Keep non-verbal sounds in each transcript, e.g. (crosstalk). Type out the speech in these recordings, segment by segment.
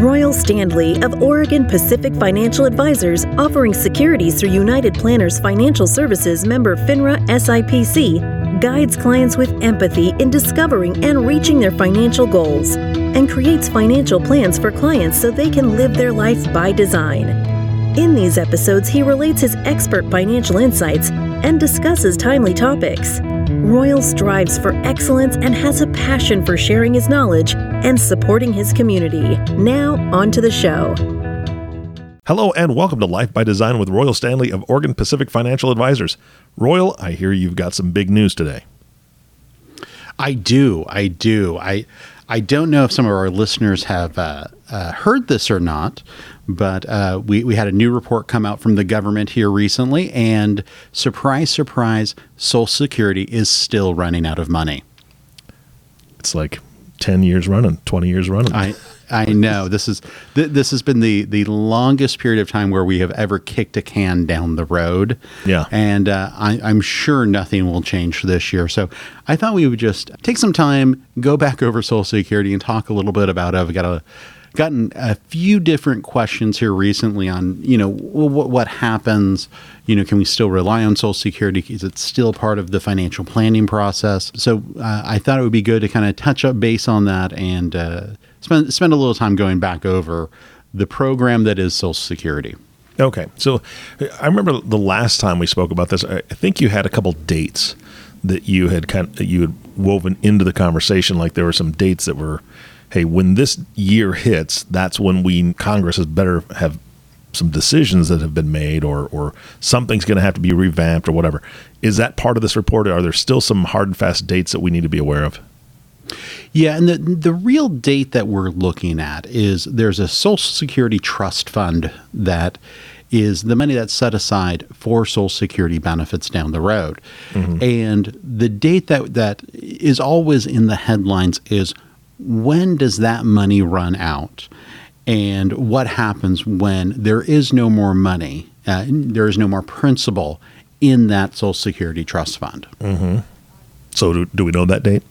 Royal Standley of Oregon Pacific Financial Advisors, offering securities through United Planners Financial Services member FINRA SIPC, guides clients with empathy in discovering and reaching their financial goals, and creates financial plans for clients so they can live their life by design. In these episodes, he relates his expert financial insights and discusses timely topics. Royal strives for excellence and has a passion for sharing his knowledge and supporting his community. Now, on to the show. Hello and welcome to Life by Design with Royal Standley of Oregon Pacific Financial Advisors. Royal, I hear you've got some big news today. I do. I do. I I don't know if some of our listeners have uh, uh, heard this or not, but uh, we, we had a new report come out from the government here recently, and surprise, surprise, Social Security is still running out of money. It's like 10 years running, 20 years running. I, I know this is th- this has been the the longest period of time where we have ever kicked a can down the road. Yeah, and uh, I, I'm sure nothing will change this year. So I thought we would just take some time, go back over Social Security, and talk a little bit about it. I've got a gotten a few different questions here recently on you know what, what happens you know can we still rely on social security? Is it still part of the financial planning process? So uh, i thought it would be good to kind of touch up base on that and uh, spend spend a little time going back over the program that is social security. Okay. So i remember the last time we spoke about this i think you had a couple dates that you had kind of, you had woven into the conversation like there were some dates that were hey, when this year hits, that's when we Congress has better have some decisions that have been made or or something's going to have to be revamped or whatever. Is that part of this report? Are there still some hard and fast dates that we need to be aware of? Yeah, and the the real date that we're looking at is there's a Social Security trust fund that is the money that's set aside for Social Security benefits down the road. Mm-hmm. And the date that that is always in the headlines is when does that money run out? And what happens when there is no more money, uh, there is no more principal in that Social Security trust fund? Mm-hmm. So, do, do we know that date?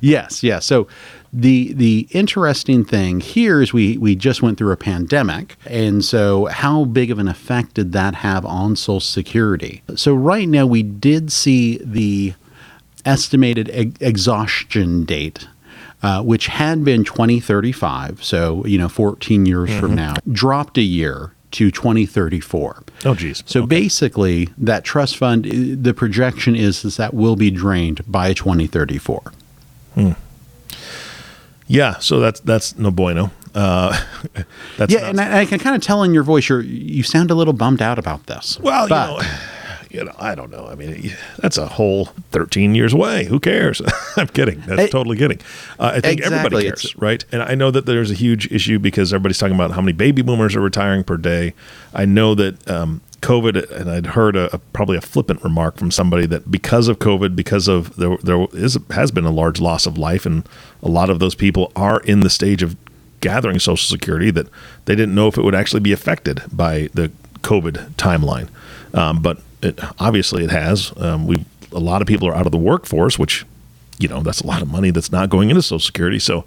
Yes, yes. So, the the interesting thing here is we we just went through a pandemic, and so how big of an effect did that have on Social Security? So right now we did see the estimated exhaustion date uh, which had been 2035, so you know 14 years mm-hmm. from now, dropped a year to 2034. Oh, geez. So okay. basically, that trust fund, the projection is, is that will be drained by 2034. Hmm. Yeah, so that's that's no bueno. Uh, (laughs) that's yeah, and I, I, can kind of tell in your voice you you sound a little bummed out about this. Well, but, you know you know, I don't know. I mean, that's a whole 13 years away. Who cares? (laughs) I'm kidding. That's totally kidding. Uh, I think exactly. everybody cares, it's, right? And I know that there's a huge issue because everybody's talking about how many baby boomers are retiring per day. I know that um, COVID, and I'd heard a, a, probably a flippant remark from somebody that because of COVID, because of there, there is has been a large loss of life, and a lot of those people are in the stage of gathering Social Security that they didn't know if it would actually be affected by the COVID timeline. Um, but it, obviously it has. Um, we a lot of people are out of the workforce, which you know that's a lot of money that's not going into Social Security. So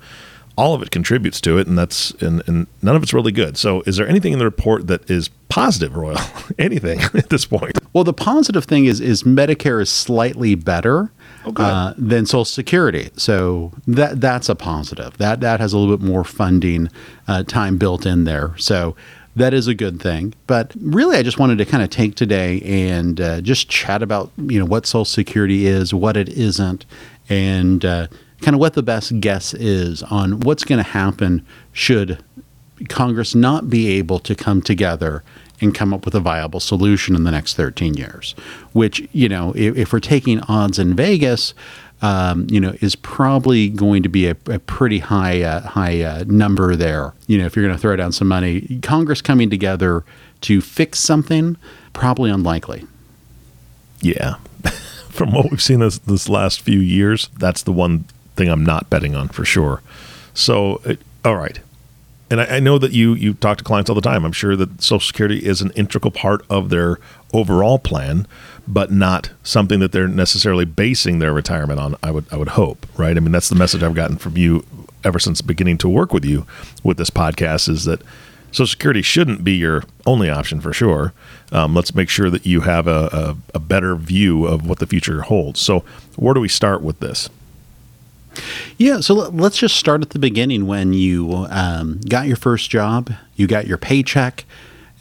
all of it contributes to it, and that's and, and none of it's really good. So, is there anything in the report that is positive, Royal? (laughs) anything (laughs) at this point? Well, the positive thing is is Medicare is slightly better. Oh, uh, than Social Security, so that that's a positive. That that has a little bit more funding uh, time built in there. So that is a good thing. But really, I just wanted to kind of take today and uh, just chat about you know what Social Security is, what it isn't, and uh, kind of what the best guess is on what's going to happen should Congress not be able to come together and come up with a viable solution in the next 13 years. Which you know, if, if we're taking odds in Vegas um, you know, is probably going to be a, a pretty high uh, high uh, number there. You know, if you're going to throw down some money, Congress coming together to fix something probably unlikely. Yeah, (laughs) from what we've seen this this last few years, that's the one thing I'm not betting on for sure. So, it, all right. And I, I know that you you talk to clients all the time. I'm sure that Social Security is an integral part of their overall plan but not something that they're necessarily basing their retirement on. I would I would hope, right? I mean, that's the message I've gotten from you ever since beginning to work with you with this podcast is that Social Security shouldn't be your only option for sure. Um, let's make sure that you have a, a, a better view of what the future holds. So, where do we start with this? Yeah, so let's just start at the beginning when you um, got your first job, you got your paycheck,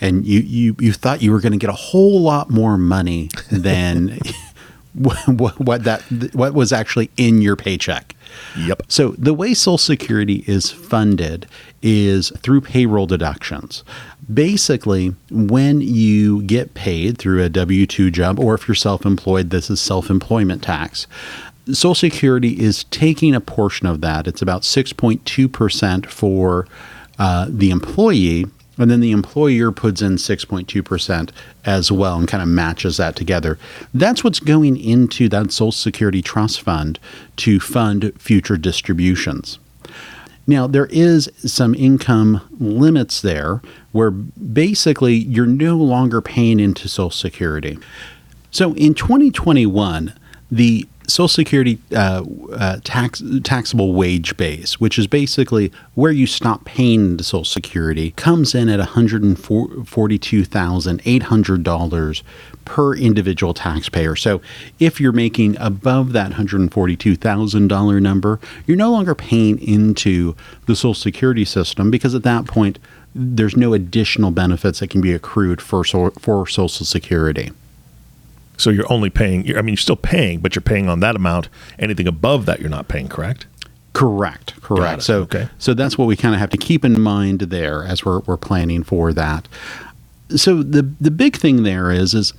and you you, you thought you were going to get a whole lot more money than (laughs) what, what that what was actually in your paycheck. Yep. So the way Social Security is funded is through payroll deductions. Basically, when you get paid through a W 2 job, or if you're self employed, this is self employment tax. Social Security is taking a portion of that. It's about 6.2% for uh, the employee and then the employer puts in 6.2% as well and kind of matches that together. That's what's going into that Social Security Trust Fund to fund future distributions. Now, there is some income limits there where basically you're no longer paying into Social Security. So in 2021, the Social Security uh, uh, tax taxable wage base, which is basically where you stop paying the Social Security, comes in at one hundred forty-two thousand eight hundred dollars per individual taxpayer. So if you're making above that one hundred forty-two thousand dollar number, you're no longer paying into the Social Security system because at that point there's no additional benefits that can be accrued for for Social Security. So you're only paying. I mean, you're still paying, but you're paying on that amount. Anything above that, you're not paying. Correct. Correct. Correct. So okay. So that's what we kind of have to keep in mind there as we're we're planning for that. So the the big thing there is is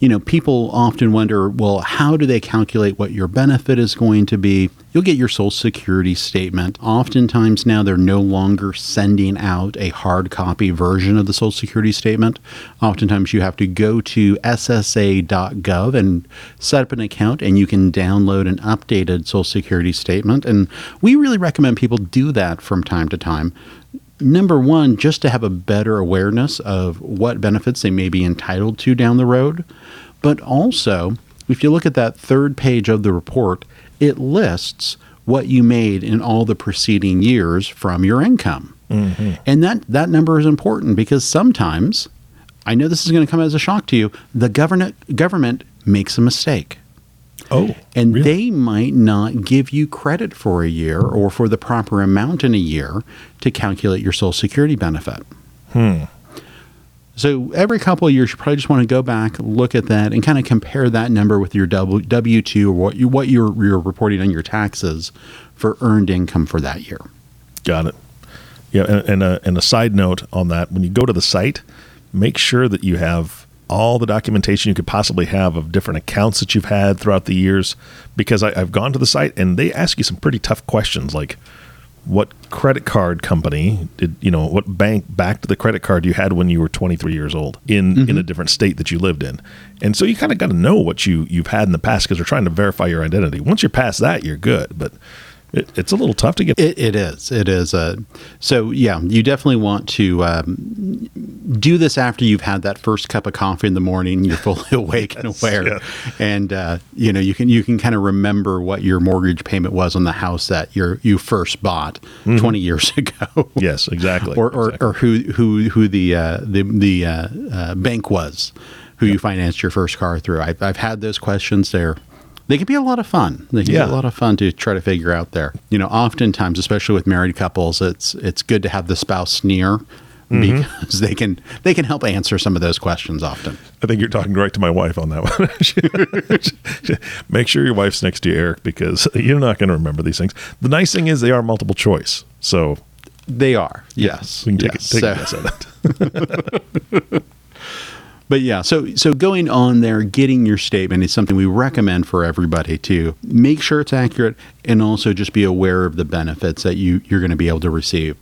you know, people often wonder, well, how do they calculate what your benefit is going to be? You'll get your Social Security statement. Oftentimes now they're no longer sending out a hard copy version of the Social Security statement. Oftentimes you have to go to ssa.gov and set up an account and you can download an updated Social Security statement. And we really recommend people do that from time to time number one, just to have a better awareness of what benefits they may be entitled to down the road. But also, if you look at that third page of the report, it lists what you made in all the preceding years from your income. Mm-hmm. And that, that number is important because sometimes, I know this is going to come as a shock to you, the government, government makes a mistake. Oh. And really? they might not give you credit for a year or for the proper amount in a year to calculate your Social Security benefit. Hmm. So every couple of years, you probably just want to go back, look at that, and kind of compare that number with your W two or what you what you're, you're reporting on your taxes for earned income for that year. Got it. Yeah, and, and a, and a side note on that: when you go to the site, make sure that you have all the documentation you could possibly have of different accounts that you've had throughout the years because I, have gone to the site and they ask you some pretty tough questions like what credit card company did you know what bank backed the credit card you had when you were 23 years old in mm-hmm. in a different state that you lived in and so you kind of got to know what you you've had in the past because they're trying to verify your identity once you're past that you're good but it, it's a little tough to get. It, it is. It is. Uh, so yeah, you definitely want to um, do this after you've had that first cup of coffee in the morning. You're fully (laughs) awake yes, and aware, yeah. and uh, you know you can you can kind of remember what your mortgage payment was on the house that you you first bought mm-hmm. 20 years (laughs) ago. yes, exactly. or, or, exactly. or who who who the uh, the the uh, uh, bank was who yep. you financed your first car through. I've, I've had those questions there they can be a lot of fun. They can yeah. be a lot of fun to try to figure out there. You know, oftentimes, especially with married couples, it's it's good to have the spouse near mm-hmm. because (laughs) they can they can help answer some of those questions often. I think you're talking right to my wife on that one. (laughs) Make sure your wife's next to you, Eric, because you're not going to remember these things. The nice thing is they are multiple choice, so they are. Yes, we can take, yes. A, take so. a guess at it. (laughs) But yeah, so so going on there, getting your statement is something we recommend for everybody to make sure it's accurate and also just be aware of the benefits that you you're going to be able to receive.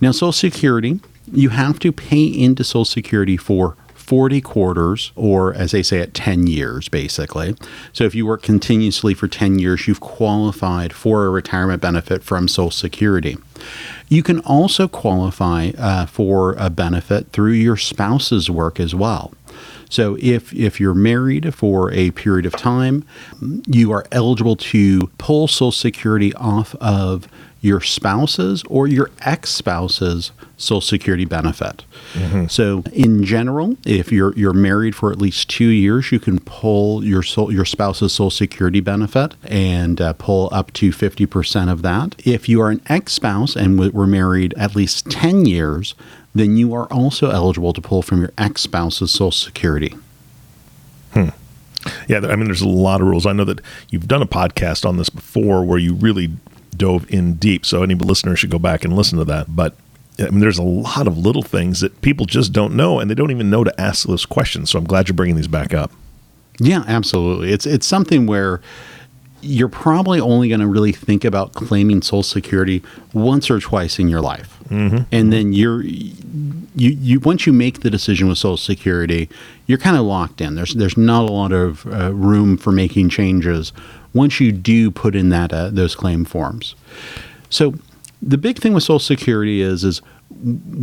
Now, Social Security, you have to pay into Social Security for 40 quarters, or as they say, at 10 years, basically. So if you work continuously for 10 years, you've qualified for a retirement benefit from Social Security. You can also qualify uh, for a benefit through your spouse's work as well. So if if you're married for a period of time, you are eligible to pull Social Security off of your spouse's or your ex spouse's Social Security benefit. Mm-hmm. So, in general, if you're you're married for at least two years, you can pull your soul, your spouse's Social Security benefit and uh, pull up to fifty percent of that. If you are an ex spouse and were married at least ten years, then you are also eligible to pull from your ex spouse's Social Security. Hmm. Yeah, I mean, there's a lot of rules. I know that you've done a podcast on this before where you really dove in deep. So any listener should go back and listen to that. But I mean, there's a lot of little things that people just don't know, and they don't even know to ask those questions. So I'm glad you're bringing these back up. Yeah, absolutely. It's it's something where you're probably only going to really think about claiming Social Security once or twice in your life, mm-hmm. and then you're you you once you make the decision with Social Security, you're kind of locked in. There's there's not a lot of uh, room for making changes once you do put in that uh, those claim forms. So the big thing with Social Security is is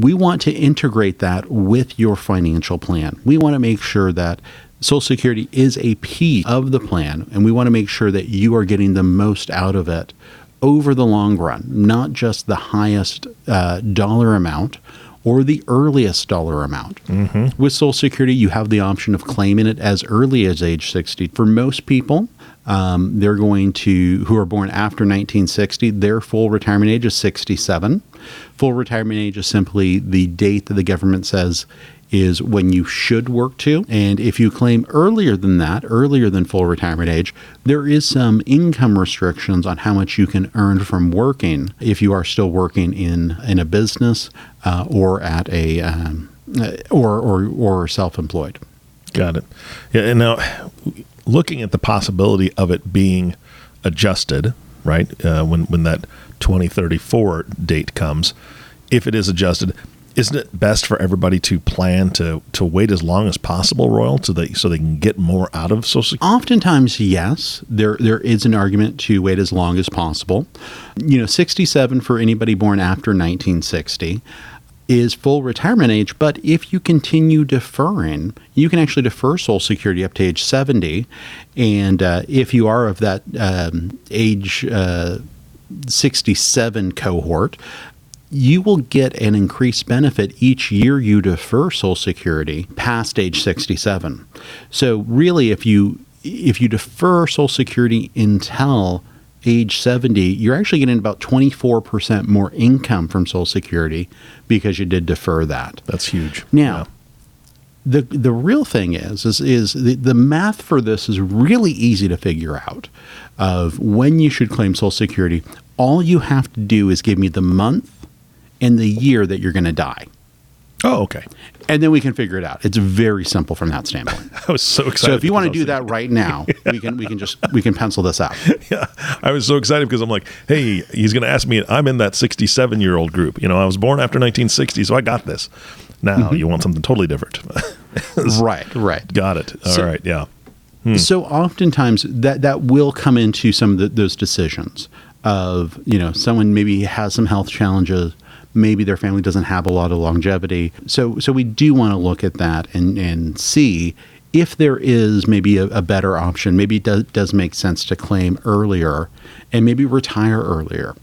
we want to integrate that with your financial plan. We want to make sure that Social Security is a piece of the plan, and we want to make sure that you are getting the most out of it over the long run, not just the highest uh, dollar amount or the earliest dollar amount. Mm-hmm. With Social Security, you have the option of claiming it as early as age 60. For most people, um, they're going to, who are born after 1960, their full retirement age is 67. Full retirement age is simply the date that the government says is when you should work to. And if you claim earlier than that, earlier than full retirement age, there is some income restrictions on how much you can earn from working if you are still working in, in a business uh, or at a um, uh, or, or or self-employed. Got it. Yeah, and now looking at the possibility of it being adjusted, right? Uh, when when that 2034 date comes, if it is adjusted, isn't it best for everybody to plan to to wait as long as possible, Royal, so that so they can get more out of Social Security? Oftentimes, yes. There there is an argument to wait as long as possible. You know, 67 for anybody born after 1960 is full retirement age, but if you continue deferring, you can actually defer Social Security up to age 70. And uh, if you are of that um, age uh, 67 cohort, you will get an increased benefit each year you defer Social Security past age 67. So really, if you if you defer Social Security until age 70, you're actually getting about 24% more income from Social Security because you did defer that. That's huge. Now, yeah. the the real thing is is is the, the math for this is really easy to figure out of when you should claim Social Security. All you have to do is give me the month and the year that you're going to die. Oh, okay. And then we can figure it out. It's very simple from that standpoint. (laughs) I was so excited. So if you want to do that right now, (laughs) we can we can just we can pencil this out. (laughs) Yeah, I was so excited because I'm like, hey, he's going to ask me. I'm in that 67 year old group. You know, I was born after 1960, so I got this. Now mm-hmm. you want something totally different. right. Right. Got it. All so, right. Yeah. Hmm. So oftentimes that that will come into some of the, those decisions of you know someone maybe has some health challenges maybe their family doesn't have a lot of longevity. So, so we do want to look at that and, and see if there is maybe a, a better option. Maybe it does, does make sense to claim earlier and maybe retire earlier.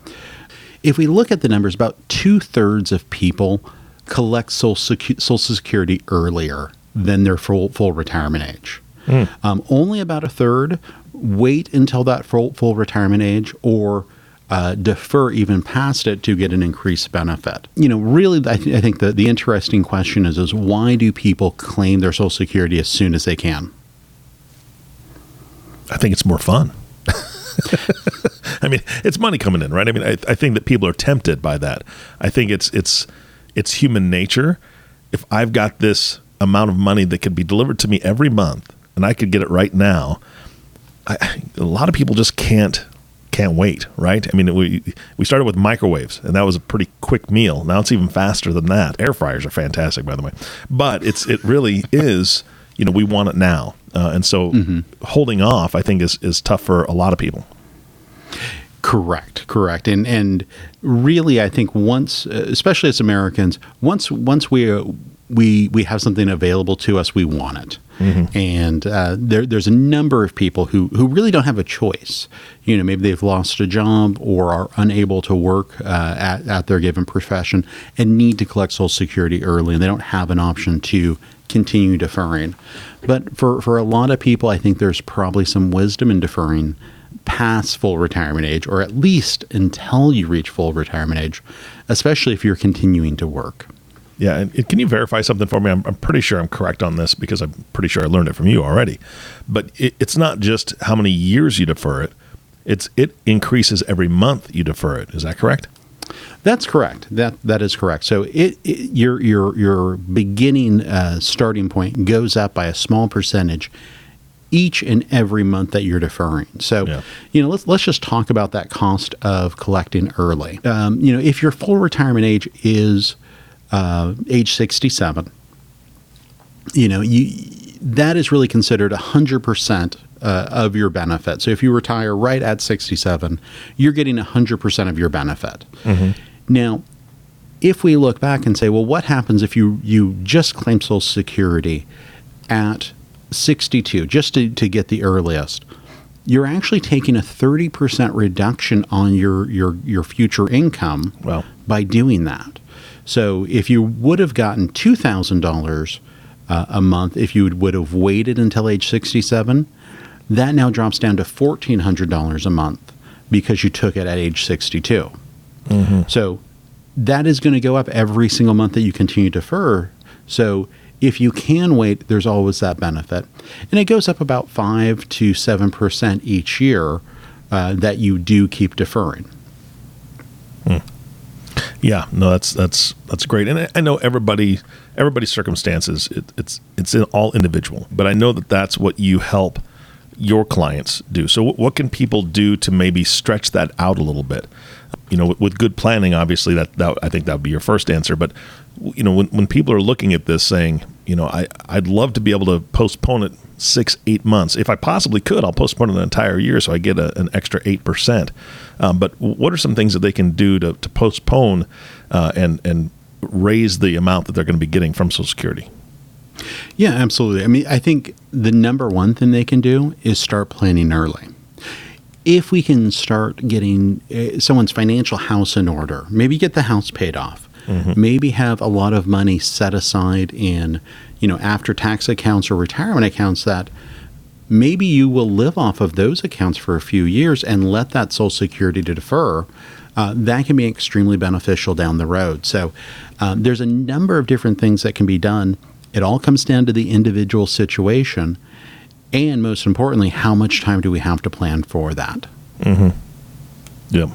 If we look at the numbers, about two thirds of people collect Social, Secu- Social Security earlier than their full, full retirement age. Mm. Um, only about a third wait until that full, full retirement age or uh, defer even past it to get an increased benefit. You know, really, I, th- I think the, the interesting question is, is why do people claim their Social Security as soon as they can? I think it's more fun. (laughs) I mean, it's money coming in, right? I mean, I, I think that people are tempted by that. I think it's it's it's human nature. If I've got this amount of money that could be delivered to me every month, and I could get it right now, I, a lot of people just can't can't wait, right? I mean, we we started with microwaves, and that was a pretty quick meal. Now it's even faster than that. Air fryers are fantastic, by the way, but it's it really (laughs) is. You know, we want it now, uh, and so mm-hmm. holding off, I think, is is tough for a lot of people. Correct, correct, and and really, I think once, especially as Americans, once once we we we have something available to us, we want it. Mm-hmm. And uh, there, there's a number of people who, who really don't have a choice. You know, maybe they've lost a job or are unable to work uh, at, at their given profession and need to collect Social Security early, and they don't have an option to continue deferring. But for, for a lot of people, I think there's probably some wisdom in deferring past full retirement age, or at least until you reach full retirement age, especially if you're continuing to work. Yeah, and can you verify something for me? I'm, I'm, pretty sure I'm correct on this because I'm pretty sure I learned it from you already. But it, it's not just how many years you defer it; it's it increases every month you defer it. Is that correct? That's correct. That that is correct. So it, it your your your beginning uh, starting point goes up by a small percentage each and every month that you're deferring. So, yeah. you know, let's let's just talk about that cost of collecting early. Um, you know, if your full retirement age is uh, age 67, you know, you that is really considered 100% uh, of your benefit. So if you retire right at 67, you're getting 100% of your benefit. Mm-hmm. Now, if we look back and say, well, what happens if you, you just claim Social Security at 62, just to, to get the earliest? You're actually taking a 30% reduction on your, your, your future income well. by doing that. So if you would have gotten $2,000 uh, a month if you would have waited until age 67, that now drops down to $1,400 a month because you took it at age 62. Mm-hmm. So that is going to go up every single month that you continue to defer. So if you can wait, there's always that benefit. And it goes up about 5 to 7% each year uh, that you do keep deferring. Yeah, no, that's that's that's great, and I, I know everybody everybody's circumstances it, it's it's all individual, but I know that that's what you help your clients do. So, what can people do to maybe stretch that out a little bit? You know, with, with good planning, obviously that, that I think that would be your first answer. But you know, when when people are looking at this, saying, you know, I I'd love to be able to postpone it six, eight months. If I possibly could, I'll postpone it an entire year so I get a, an extra 8%. Um, but what are some things that they can do to, to postpone uh, and, and raise the amount that they're going to be getting from Social Security? Yeah, absolutely. I mean, I think the number one thing they can do is start planning early. If we can start getting uh, someone's financial house in order, maybe get the house paid off, mm-hmm. maybe have a lot of money set aside in you know, after tax accounts or retirement accounts that maybe you will live off of those accounts for a few years and let that Social Security to defer. Uh, that can be extremely beneficial down the road. So um, there's a number of different things that can be done. It all comes down to the individual situation, and most importantly, how much time do we have to plan for that? Mm-hmm. Yeah,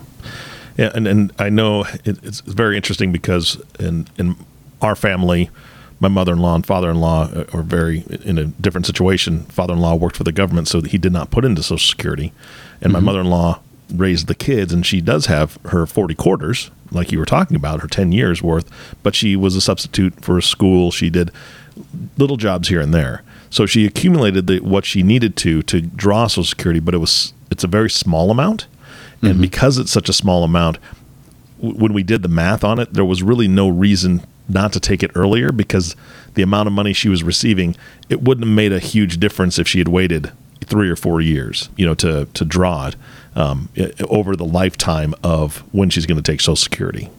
yeah, and and I know it, it's very interesting because in in our family, my mother-in-law and father-in-law are very in a different situation. Father-in-law worked for the government, so he did not put into Social Security, and mm-hmm. my mother-in-law raised the kids, and she does have her forty quarters, like you were talking about, her ten years worth. But she was a substitute for a school. She did little jobs here and there, so she accumulated the, what she needed to to draw Social Security. But it was it's a very small amount, and mm-hmm. because it's such a small amount, when we did the math on it, there was really no reason not to take it earlier because the amount of money she was receiving, it wouldn't have made a huge difference if she had waited three or four years, you know, to to draw it um, over the lifetime of when she's going to take Social Security.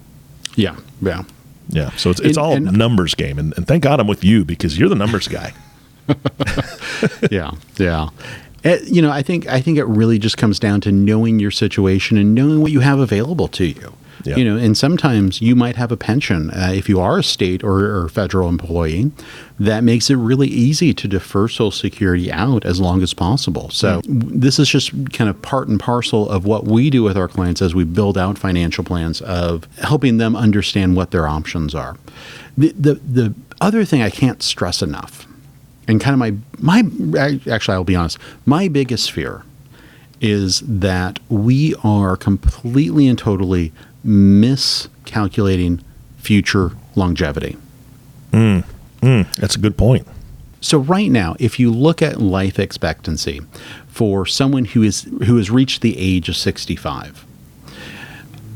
Yeah, yeah, yeah. So it's it's and, all and, numbers game, and, and thank God I'm with you because you're the numbers guy. (laughs) yeah, yeah. It, you know, I think I think it really just comes down to knowing your situation and knowing what you have available to you. Yep. You know, and sometimes you might have a pension uh, if you are a state or, or, federal employee. That makes it really easy to defer Social Security out as long as possible. So mm-hmm. this is just kind of part and parcel of what we do with our clients as we build out financial plans of helping them understand what their options are. The the, the other thing I can't stress enough, and kind of my my actually I'll be honest, my biggest fear is that we are completely and totally miscalculating future longevity. Mm, mm, that's a good point. So right now, if you look at life expectancy for someone who is who has reached the age of 65,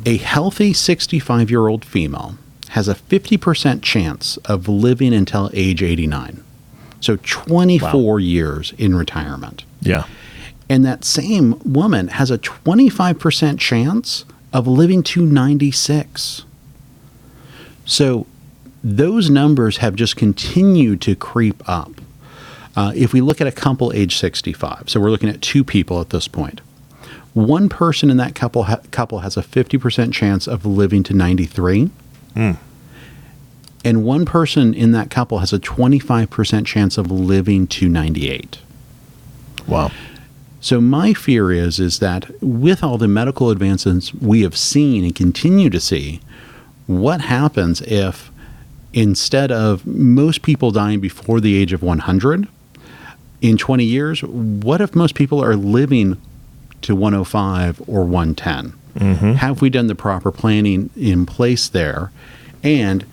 a healthy 65-year-old female has a 50% chance of living until age 89. So 24 wow. years in retirement. Yeah. And that same woman has a 25% chance of living to 96. So those numbers have just continued to creep up. Uh, if we look at a couple age 65, so we're looking at two people at this point, one person in that couple ha- couple has a 50% chance of living to 93. Mm. And one person in that couple has a 25% chance of living to 98. Wow. So my fear is is that with all the medical advances we have seen and continue to see, what happens if instead of most people dying before the age of 100 in 20 years, what if most people are living to 105 or 110? Mm-hmm. Have we done the proper planning in place there? And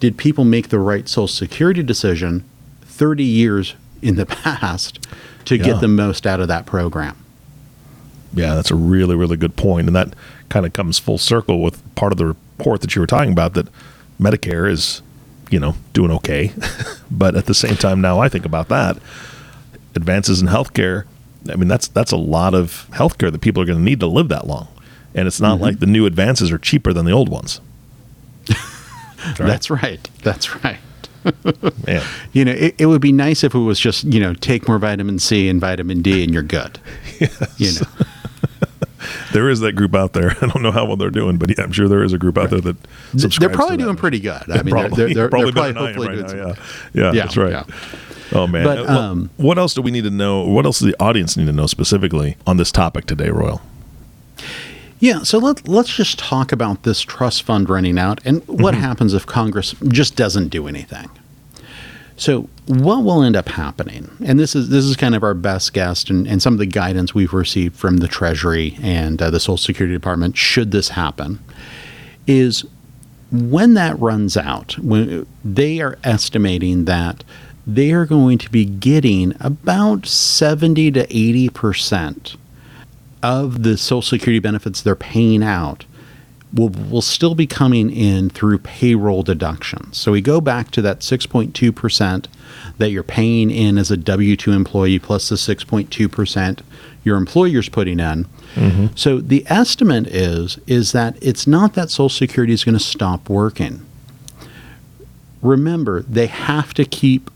did people make the right Social Security decision 30 years in the (laughs) past to yeah. get the most out of that program? Yeah, that's a really, really good point. And that kind of comes full circle with part of the report that you were talking about that Medicare is, you know, doing okay. (laughs) but at the same time, now I think about that advances in healthcare. I mean, that's that's a lot of healthcare that people are going to need to live that long. And it's not mm-hmm. like the new advances are cheaper than the old ones. That's right. That's right. That's right. (laughs) Man. You know, it, it, would be nice if it was just, you know, take more vitamin C and vitamin D and you're good. (laughs) Yes. You know. (laughs) there is that group out there. I don't know how well they're doing, but yeah, I'm sure there is a group out there that They're probably doing pretty good. I mean, probably, they're, they're, probably, they're probably hopefully right doing now, yeah. yeah. yeah, that's right. Yeah. Oh man! But, um, what else do we need to know? What else does the audience need to know specifically on this topic today, Royal? Yeah, so let, let's just talk about this trust fund running out and what mm-hmm. happens if Congress just doesn't do anything. So, what will end up happening, and this is this is kind of our best guess and, and some of the guidance we've received from the Treasury and uh, the Social Security Department, should this happen, is when that runs out, when they are estimating that they are going to be getting about 70 to 80 percent of the Social Security benefits they're paying out will, will still be coming in through payroll deductions. So we go back to that 6.2% that you're paying in as a W 2 employee plus the 6.2% your employer's putting in. Mm-hmm. So the estimate is is that it's not that Social Security is going to stop working. Remember, they have to keep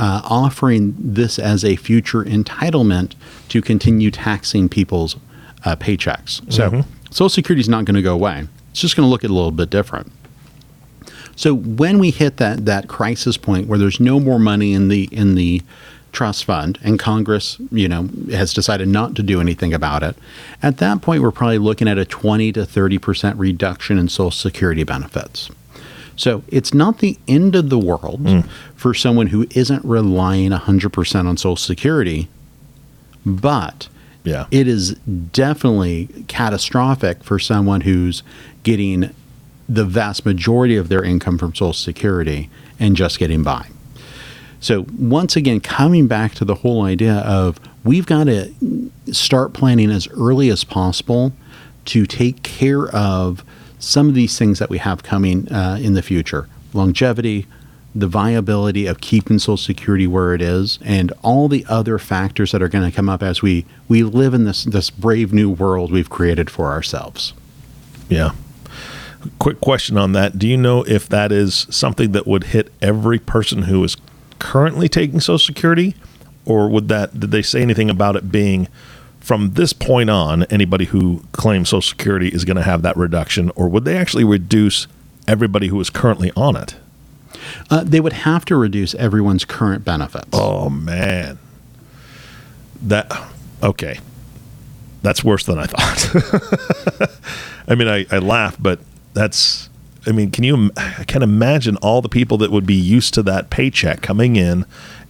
uh, offering this as a future entitlement to continue taxing people's uh, paychecks. So mm-hmm. Social Security is not going to go away. It's just going to look a little bit different. So when we hit that that crisis point where there's no more money in the in the trust fund and Congress, you know, has decided not to do anything about it, at that point we're probably looking at a 20 to 30% reduction in social security benefits. So it's not the end of the world mm. for someone who isn't relying 100% on social security, but yeah. It is definitely catastrophic for someone who's getting the vast majority of their income from Social Security and just getting by. So, once again, coming back to the whole idea of we've got to start planning as early as possible to take care of some of these things that we have coming uh, in the future longevity, the viability of keeping Social Security where it is, and all the other factors that are going to come up as we we live in this this brave new world we've created for ourselves. Yeah. Quick question on that: Do you know if that is something that would hit every person who is currently taking Social Security, or would that did they say anything about it being? From this point on, anybody who claims Social Security is going to have that reduction, or would they actually reduce everybody who is currently on it? Uh, they would have to reduce everyone's current benefits. Oh man, that okay. That's worse than I thought. (laughs) I mean, I, I laugh, but that's. I mean, can you? I can imagine all the people that would be used to that paycheck coming in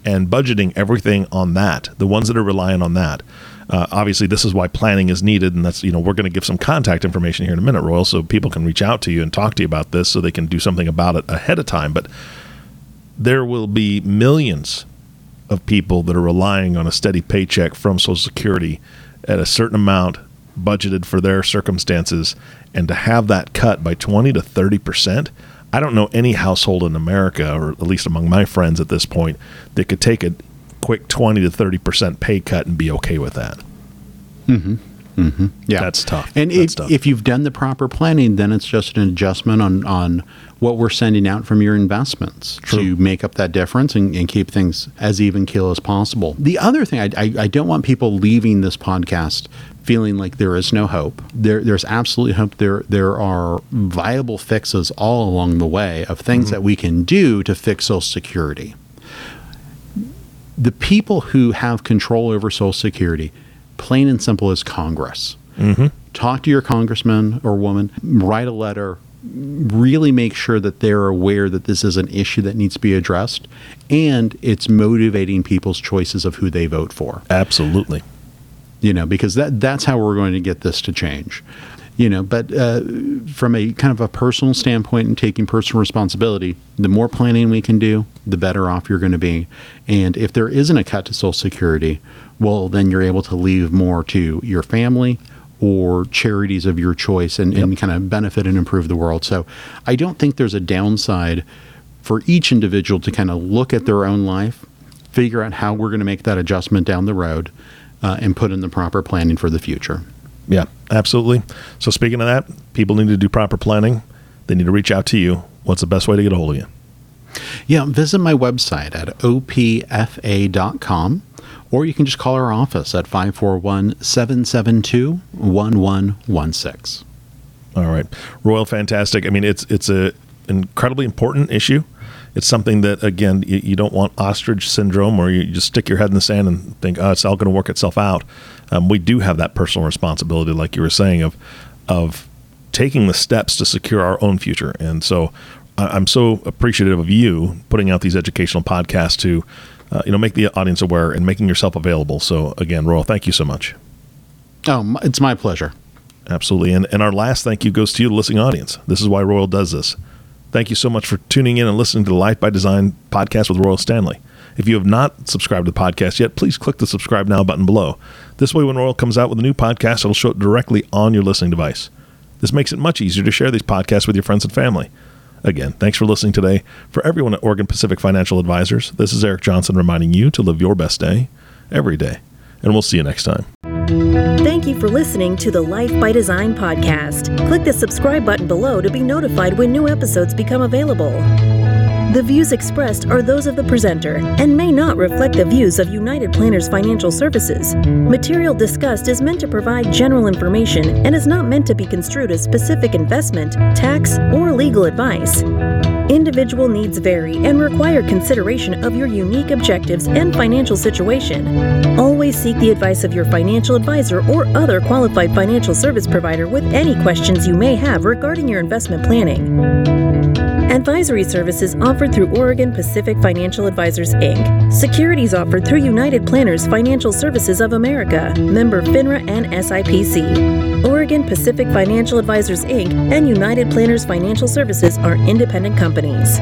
and budgeting everything on that. The ones that are relying on that. Uh, obviously, this is why planning is needed, and that's you know we're going to give some contact information here in a minute, Royal, so people can reach out to you and talk to you about this, so they can do something about it ahead of time. But there will be millions of people that are relying on a steady paycheck from Social Security at a certain amount budgeted for their circumstances, and to have that cut by twenty to thirty percent. I don't know any household in America, or at least among my friends at this point, that could take a quick 20 to 30% pay cut and be okay with that. Mm-hmm. Mm-hmm. Yeah, that's tough. And that's if, tough. if you've done the proper planning, then it's just an adjustment on on what we're sending out from your investments True. to make up that difference and, and, keep things as even keel as possible. The other thing, I, I, I, don't want people leaving this podcast feeling like there is no hope. There, there's absolutely hope. There, there are viable fixes all along the way of things mm-hmm. that we can do to fix Social Security. The people who have control over Social Security plain and simple is Congress. Mm-hmm. Talk to your congressman or woman, write a letter, really make sure that they're aware that this is an issue that needs to be addressed and it's motivating people's choices of who they vote for. Absolutely. You know, because that that's how we're going to get this to change. You know, but uh, from a kind of a personal standpoint and taking personal responsibility, the more planning we can do, the better off you're going to be. And if there isn't a cut to Social Security, well, then you're able to leave more to your family or charities of your choice and, yep. and kind of benefit and improve the world. So I don't think there's a downside for each individual to kind of look at their own life, figure out how we're going to make that adjustment down the road, uh, and put in the proper planning for the future. Yeah, absolutely. So speaking of that, people need to do proper planning. They need to reach out to you. What's the best way to get a hold of you? Yeah, visit my website at opfa.com or you can just call our office at 541 772 1116. All right. Royal, fantastic. I mean, it's it's a incredibly important issue. It's something that, again, you, you, don't want ostrich syndrome where you just stick your head in the sand and think, oh, it's all going to work itself out. Um, we do have that personal responsibility, like you were saying, of of taking the steps to secure our own future. And so I'm so appreciative of you putting out these educational podcasts to uh, you know, make the audience aware and making yourself available. So again, Royal, thank you so much. Oh, it's my pleasure. Absolutely. And, and our last thank you goes to you, the listening audience. This is why Royal does this. Thank you so much for tuning in and listening to the Life by Design podcast with Royal Standley. If you have not subscribed to the podcast yet, please click the subscribe now button below. This way, when Royal comes out with a new podcast, it'll show it directly on your listening device. This makes it much easier to share these podcasts with your friends and family. Again, thanks for listening today. For everyone at Oregon Pacific Financial Advisors, this is Eric Johnson reminding you to live your best day every day. And we'll see you next time. Thank you for listening to the Life by Design podcast. Click the subscribe button below to be notified when new episodes become available. The views expressed are those of the presenter and may not reflect the views of United Planners Financial Services. Material discussed is meant to provide general information and is not meant to be construed as specific investment, tax, or legal advice. Individual needs vary and require consideration of your unique objectives and financial situation. Always seek the advice of your financial advisor or other qualified financial service provider with any questions you may have regarding your investment planning. Advisory services offered through Oregon Pacific Financial Advisors Inc. Securities offered through United Planners Financial Services of America, member FINRA and SIPC. Oregon Pacific Financial Advisors Inc. and United Planners Financial Services are independent companies.